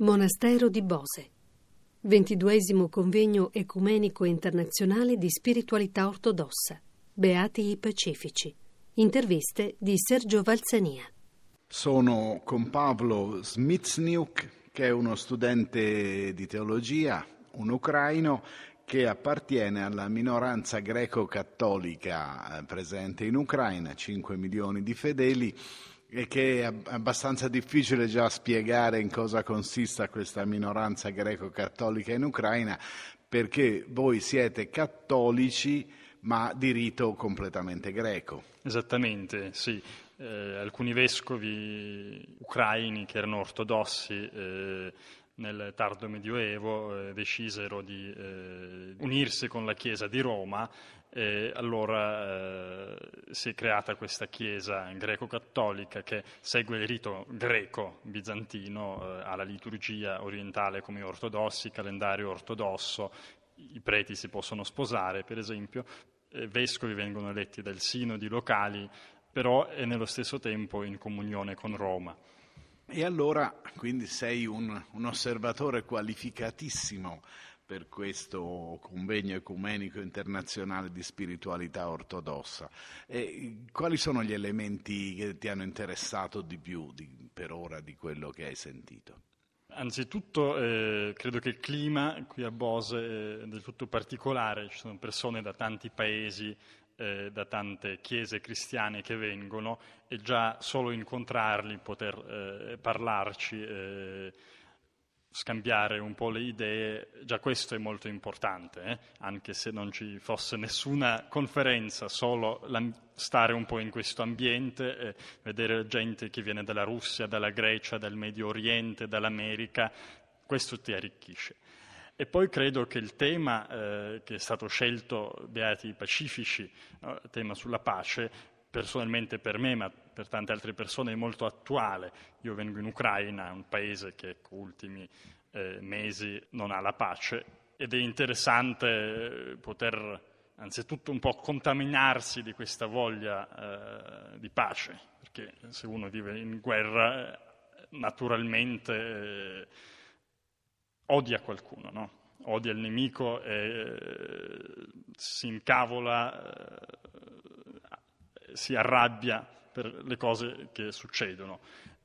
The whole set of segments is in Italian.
Monastero di Bose. Ventiduesimo convegno ecumenico internazionale di spiritualità ortodossa. Beati i Pacifici. Interviste di Sergio Valsania. Sono con Pavlo Smitsniuk, che è uno studente di teologia, un ucraino che appartiene alla minoranza greco-cattolica eh, presente in Ucraina, 5 milioni di fedeli, e che è abbastanza difficile già spiegare in cosa consista questa minoranza greco-cattolica in Ucraina, perché voi siete cattolici ma di rito completamente greco. Esattamente, sì. Eh, alcuni vescovi ucraini che erano ortodossi eh, nel tardo Medioevo eh, decisero di eh, unirsi con la Chiesa di Roma e allora eh, si è creata questa Chiesa greco-cattolica che segue il rito greco-bizantino, eh, ha la liturgia orientale come ortodossi, calendario ortodosso, i preti si possono sposare per esempio, eh, vescovi vengono eletti dal sinodi locali, però è nello stesso tempo in comunione con Roma. E allora quindi sei un, un osservatore qualificatissimo per questo convegno ecumenico internazionale di spiritualità ortodossa. E quali sono gli elementi che ti hanno interessato di più di, per ora di quello che hai sentito? Anzitutto eh, credo che il clima qui a Bose è del tutto particolare, ci sono persone da tanti paesi, eh, da tante chiese cristiane che vengono e già solo incontrarli, poter eh, parlarci eh, scambiare un po' le idee, già questo è molto importante, eh? anche se non ci fosse nessuna conferenza, solo stare un po' in questo ambiente, eh, vedere gente che viene dalla Russia, dalla Grecia, dal Medio Oriente, dall'America, questo ti arricchisce. E poi credo che il tema eh, che è stato scelto, Beati Pacifici, no? tema sulla pace, personalmente per me, ma per tante altre persone, è molto attuale. Io vengo in Ucraina, un paese che ecco, ultimi eh, mesi non ha la pace ed è interessante eh, poter anzitutto un po' contaminarsi di questa voglia eh, di pace, perché se uno vive in guerra eh, naturalmente eh, odia qualcuno, no? odia il nemico e eh, si incavola si arrabbia per le cose che succedono.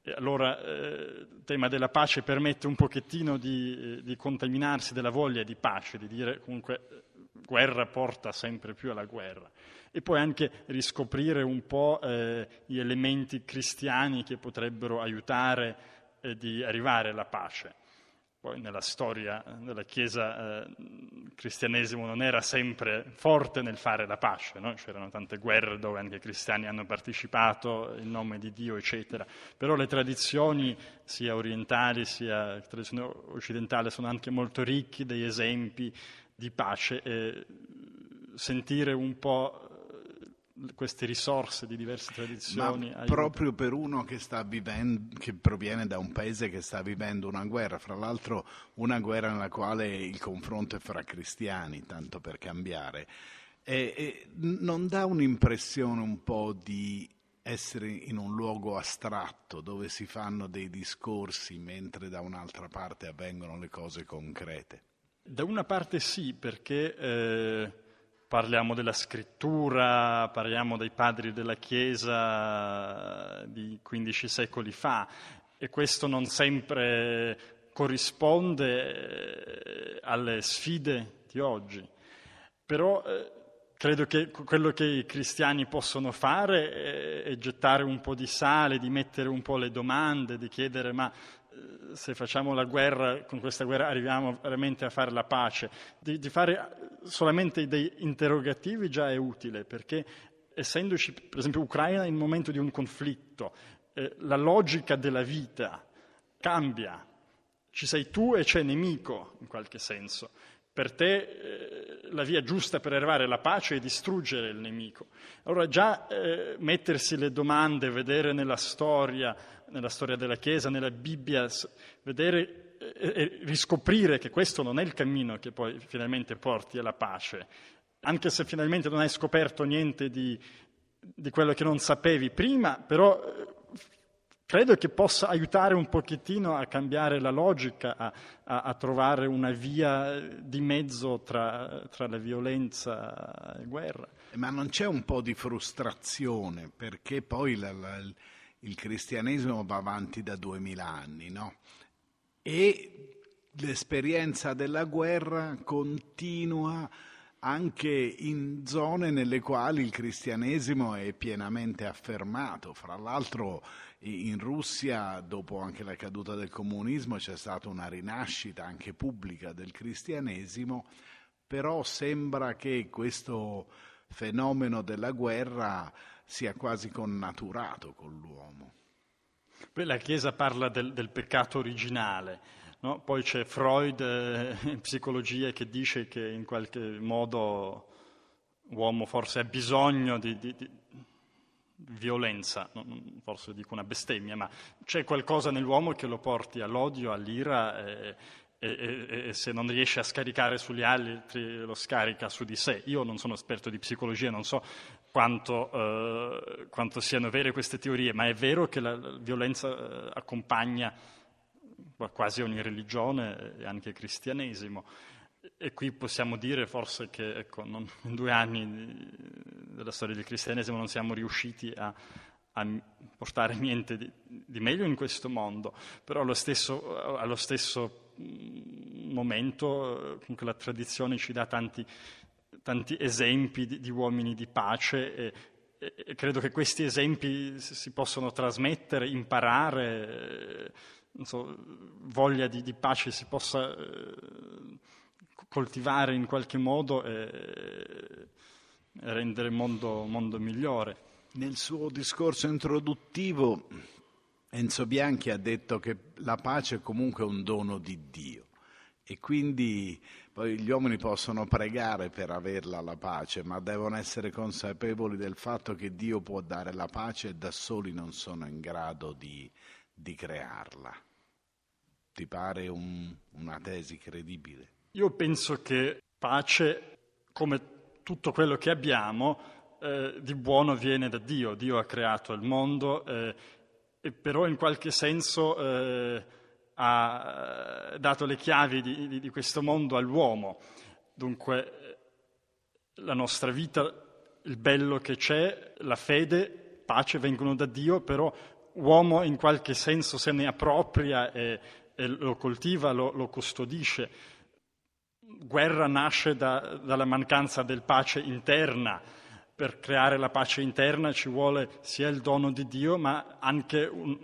E allora il eh, tema della pace permette un pochettino di, eh, di, contaminarsi della voglia di pace, di dire comunque eh, guerra porta sempre più alla guerra. E poi anche riscoprire un po' eh, gli elementi cristiani che potrebbero aiutare eh, di arrivare alla pace. Poi nella storia della Chiesa eh, il cristianesimo non era sempre forte nel fare la pace, no? c'erano tante guerre dove anche i cristiani hanno partecipato in nome di Dio, eccetera. Però le tradizioni, sia orientali sia tradizioni occidentali, sono anche molto ricchi degli esempi di pace e sentire un po' queste risorse di diverse tradizioni. Ma proprio per uno che, vivendo, che, proviene da un paese che sta vivendo una guerra, fra l'altro una guerra nella quale il confronto è fra cristiani, tanto per cambiare, e, e non dà un'impressione un po' di essere in un luogo astratto dove si fanno dei discorsi mentre da un'altra parte avvengono le cose concrete? Da una parte sì, perché... Eh parliamo della scrittura, parliamo dei padri della Chiesa di 15 secoli fa e questo non sempre corrisponde eh, alle sfide di oggi. Però eh, credo che quello che i cristiani possono fare è, è gettare un po' di sale, di mettere un po' le domande, di chiedere ma eh, se facciamo la guerra, con questa guerra arriviamo veramente a fare la pace, di, di fare solamente dei interrogativi già è utile, perché essendoci, per esempio, Ucraina in momento di un conflitto, eh, la logica della vita cambia. Ci sei tu e c'è nemico, in qualche senso. Per te eh, la via giusta per arrivare alla pace è distruggere il nemico. Allora già eh, mettersi le domande, vedere nella storia, nella storia della Chiesa, nella Bibbia, vedere e riscoprire che questo non è il cammino che poi finalmente porti alla pace, anche se finalmente non hai scoperto niente di, di quello che non sapevi prima, però credo che possa aiutare un pochettino a cambiare la logica, a, a, a trovare una via di mezzo tra, tra la violenza e guerra. Ma non c'è un po' di frustrazione perché poi la, la, il cristianesimo va avanti da duemila anni, no? E l'esperienza della guerra continua anche in zone nelle quali il cristianesimo è pienamente affermato. Fra l'altro in Russia, dopo anche la caduta del comunismo, c'è stata una rinascita anche pubblica del cristianesimo, però sembra che questo fenomeno della guerra sia quasi connaturato con l'uomo. La Chiesa parla del, del peccato originale, no? poi c'è Freud eh, in psicologia che dice che in qualche modo l'uomo forse ha bisogno di, di, di violenza, forse dico una bestemmia, ma c'è qualcosa nell'uomo che lo porti all'odio, all'ira e, e, e, e, se non riesce a scaricare sugli altri lo scarica su di sé. Io non sono esperto di psicologia, non so quanto, eh, quanto siano vere queste teorie, ma è vero che la, la violenza eh, accompagna quasi ogni religione e anche il cristianesimo. E qui possiamo dire forse che ecco, non, in due anni della storia del cristianesimo non siamo riusciti a, a portare niente di, di, meglio in questo mondo, però allo stesso, allo stesso momento comunque la tradizione ci dà tanti, tanti esempi di, di, uomini di pace e, e, credo che questi esempi si possono trasmettere, imparare, so, voglia di, di, pace si possa eh, coltivare in qualche modo e rendere il mondo, mondo migliore. Nel suo discorso introduttivo Enzo Bianchi ha detto che la pace è comunque un dono di Dio e quindi poi gli uomini possono pregare per averla la pace, ma devono essere consapevoli del fatto che Dio può dare la pace e da soli non sono in grado di, di crearla. Ti pare un, una tesi credibile? Io penso che pace, come tutto quello che abbiamo, eh, di buono viene da Dio. Dio ha creato il mondo, eh, e però in qualche senso eh, ha eh, dato le chiavi di, di, di, questo mondo all'uomo. Dunque la nostra vita, il bello che c'è, la fede, pace vengono da Dio, però uomo in qualche senso se ne appropria e, e lo coltiva, lo, lo custodisce guerra nasce da, dalla mancanza del pace interna. Per creare la pace interna ci vuole sia il dono di Dio, ma anche un,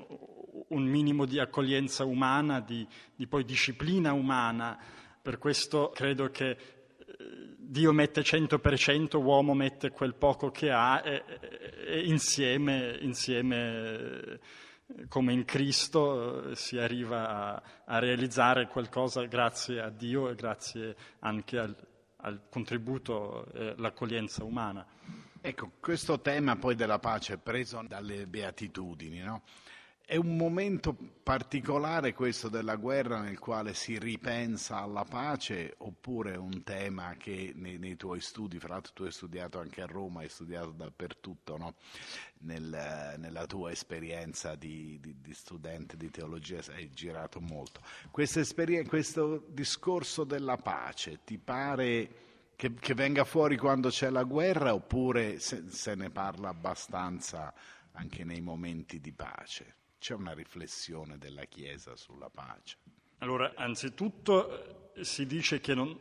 un minimo di accoglienza umana, di, di, poi disciplina umana. Per questo credo che eh, Dio mette 100%, l'uomo mette quel poco che ha e, e insieme, insieme come in Cristo eh, si arriva a, a, realizzare qualcosa grazie a Dio e grazie anche al, al contributo e all'accoglienza umana. Ecco, questo tema poi della pace è preso dalle beatitudini, no? È un momento particolare questo della guerra nel quale si ripensa alla pace oppure è un tema che nei, nei, tuoi studi, fra l'altro tu hai studiato anche a Roma, hai studiato dappertutto, no? Nel, nella tua esperienza di, di, di, studente di teologia hai girato molto. questo discorso della pace ti pare che, che, venga fuori quando c'è la guerra oppure se, se ne parla abbastanza anche nei momenti di pace? C'è una riflessione della Chiesa sulla pace? Allora, anzitutto eh, si dice che non,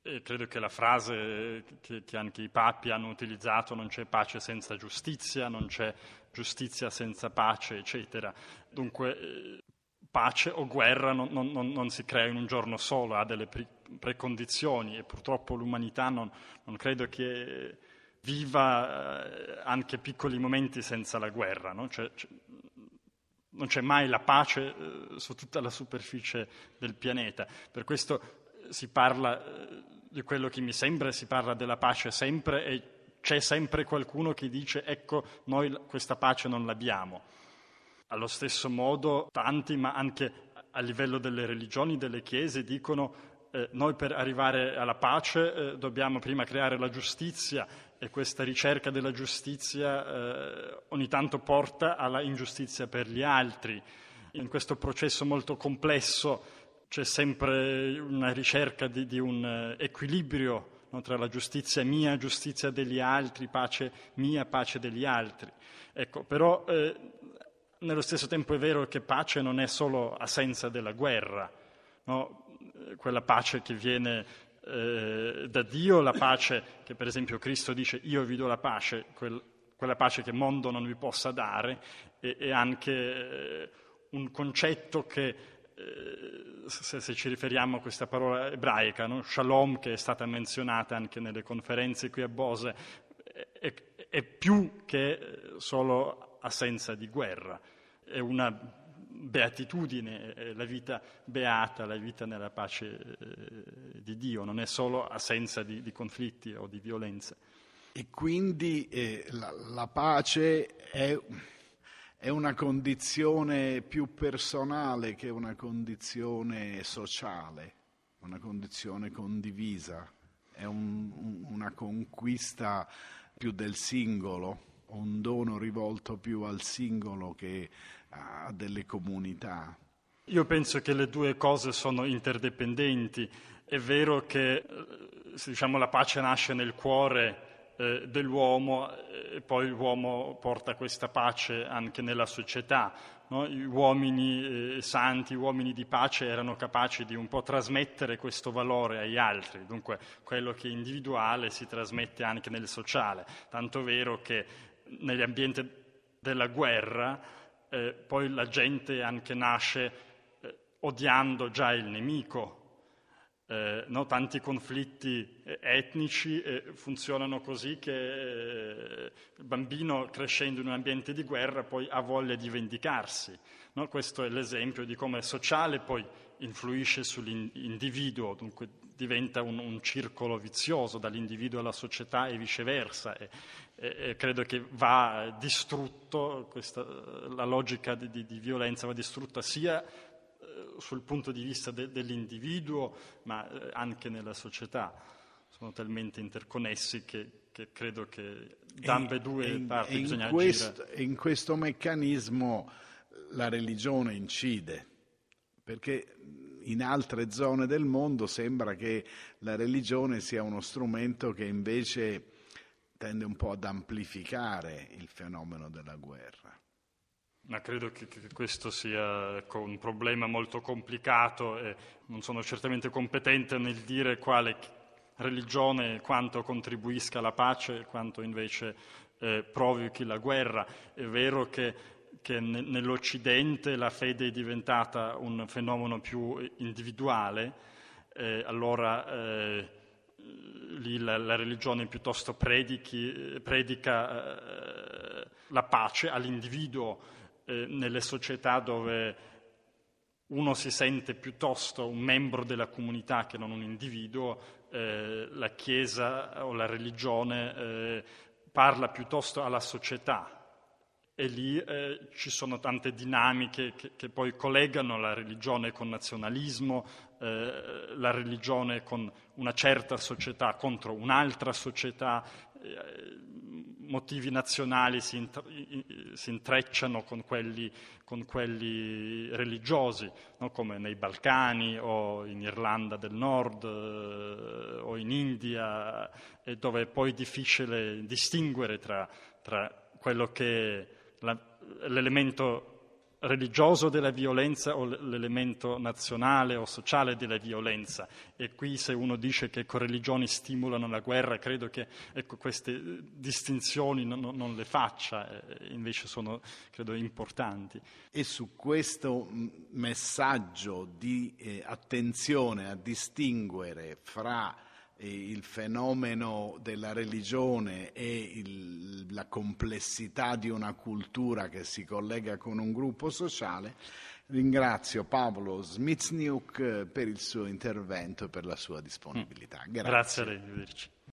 e credo che la frase che, che, anche i papi hanno utilizzato, non c'è pace senza giustizia, non c'è giustizia senza pace, eccetera. Dunque, eh, pace o guerra non, non, non si crea in un giorno solo, ha delle pre- precondizioni e purtroppo l'umanità non, non credo che viva eh, anche piccoli momenti senza la guerra. No? Cioè, cioè, non c'è mai la pace eh, su tutta la superficie del pianeta. Per questo eh, si parla eh, di quello che mi sembra, si parla della pace sempre e c'è sempre qualcuno che dice ecco, noi questa pace non l'abbiamo. Allo stesso modo tanti, ma anche a livello delle religioni, delle chiese, dicono eh, noi per arrivare alla pace eh, dobbiamo prima creare la giustizia e questa ricerca della giustizia eh, ogni tanto porta alla ingiustizia per gli altri. In questo processo molto complesso c'è sempre una ricerca di, di un eh, equilibrio no, tra la giustizia mia, giustizia degli altri, pace mia, pace degli altri. Ecco, però eh, nello stesso tempo è vero che pace non è solo assenza della guerra, no? quella pace che viene eh, da Dio, la pace che per esempio Cristo dice io vi do la pace, quel, quella pace che il mondo non vi possa dare, e, e anche eh, un concetto che, eh, se, se, ci riferiamo a questa parola ebraica, no? shalom, che è stata menzionata anche nelle conferenze qui a Bose, è, è più che solo assenza di guerra, è una beatitudine, la vita beata, la vita nella pace eh, di Dio, non è solo assenza di, di conflitti o di violenze. E quindi eh, la, la, pace è, è, una condizione più personale che una condizione sociale, una condizione condivisa, è un, una conquista più del singolo, un dono rivolto più al singolo che a delle comunità. Io penso che le due cose sono interdipendenti. È vero che eh, diciamo, la pace nasce nel cuore eh, dell'uomo e poi l'uomo porta questa pace anche nella società. No? Gli uomini eh, santi, uomini di pace erano capaci di un po' trasmettere questo valore agli altri, dunque quello che è individuale si trasmette anche nel sociale, tanto vero che negli ambienti della guerra eh, poi la gente anche nasce eh, odiando già il nemico. Eh, no? Tanti conflitti eh, etnici eh, funzionano così che eh, il bambino crescendo in un ambiente di guerra poi ha voglia di vendicarsi. No? Questo è l'esempio di come sociale poi influisce sull'individuo, dunque diventa un, un, circolo vizioso dall'individuo alla società e viceversa. E, e, e credo che va distrutto, questa, la logica di, di, di, violenza va distrutta sia eh, sul punto di vista de, dell'individuo, ma eh, anche nella società. Sono talmente interconnessi che, che credo che da ambedue in, parti bisogna questo, agire. In questo meccanismo la religione incide, perché in altre zone del mondo sembra che la religione sia uno strumento che invece tende un po' ad amplificare il fenomeno della guerra. Ma credo che, che questo sia un problema molto complicato e non sono certamente competente nel dire quale religione quanto contribuisca alla pace e quanto invece eh, provochi la guerra. È vero che, che nell'Occidente la fede è diventata un fenomeno più individuale, eh, allora eh, lì la, la religione piuttosto predichi, predica eh, la pace all'individuo eh, nelle società dove uno si sente piuttosto un membro della comunità che non un individuo, eh, la Chiesa o la religione eh, parla piuttosto alla società e lì eh, ci sono tante dinamiche che, che, poi collegano la religione con nazionalismo, eh, la religione con una certa società contro un'altra società, eh, motivi nazionali si, int- si intrecciano con quelli, con quelli religiosi, no? come nei Balcani o in Irlanda del Nord eh, o in India, dove è poi difficile distinguere tra, tra quello che la, l'elemento religioso della violenza o l'elemento nazionale o sociale della violenza. E qui se uno dice che religioni stimolano la guerra, credo che ecco, queste distinzioni non, non, le faccia, eh, invece sono, credo, importanti. E su questo messaggio di eh, attenzione a distinguere fra il fenomeno della religione e il, la complessità di una cultura che si collega con un gruppo sociale, ringrazio Paolo Smitsniuk per il suo intervento e per la sua disponibilità. Grazie. Grazie a lei,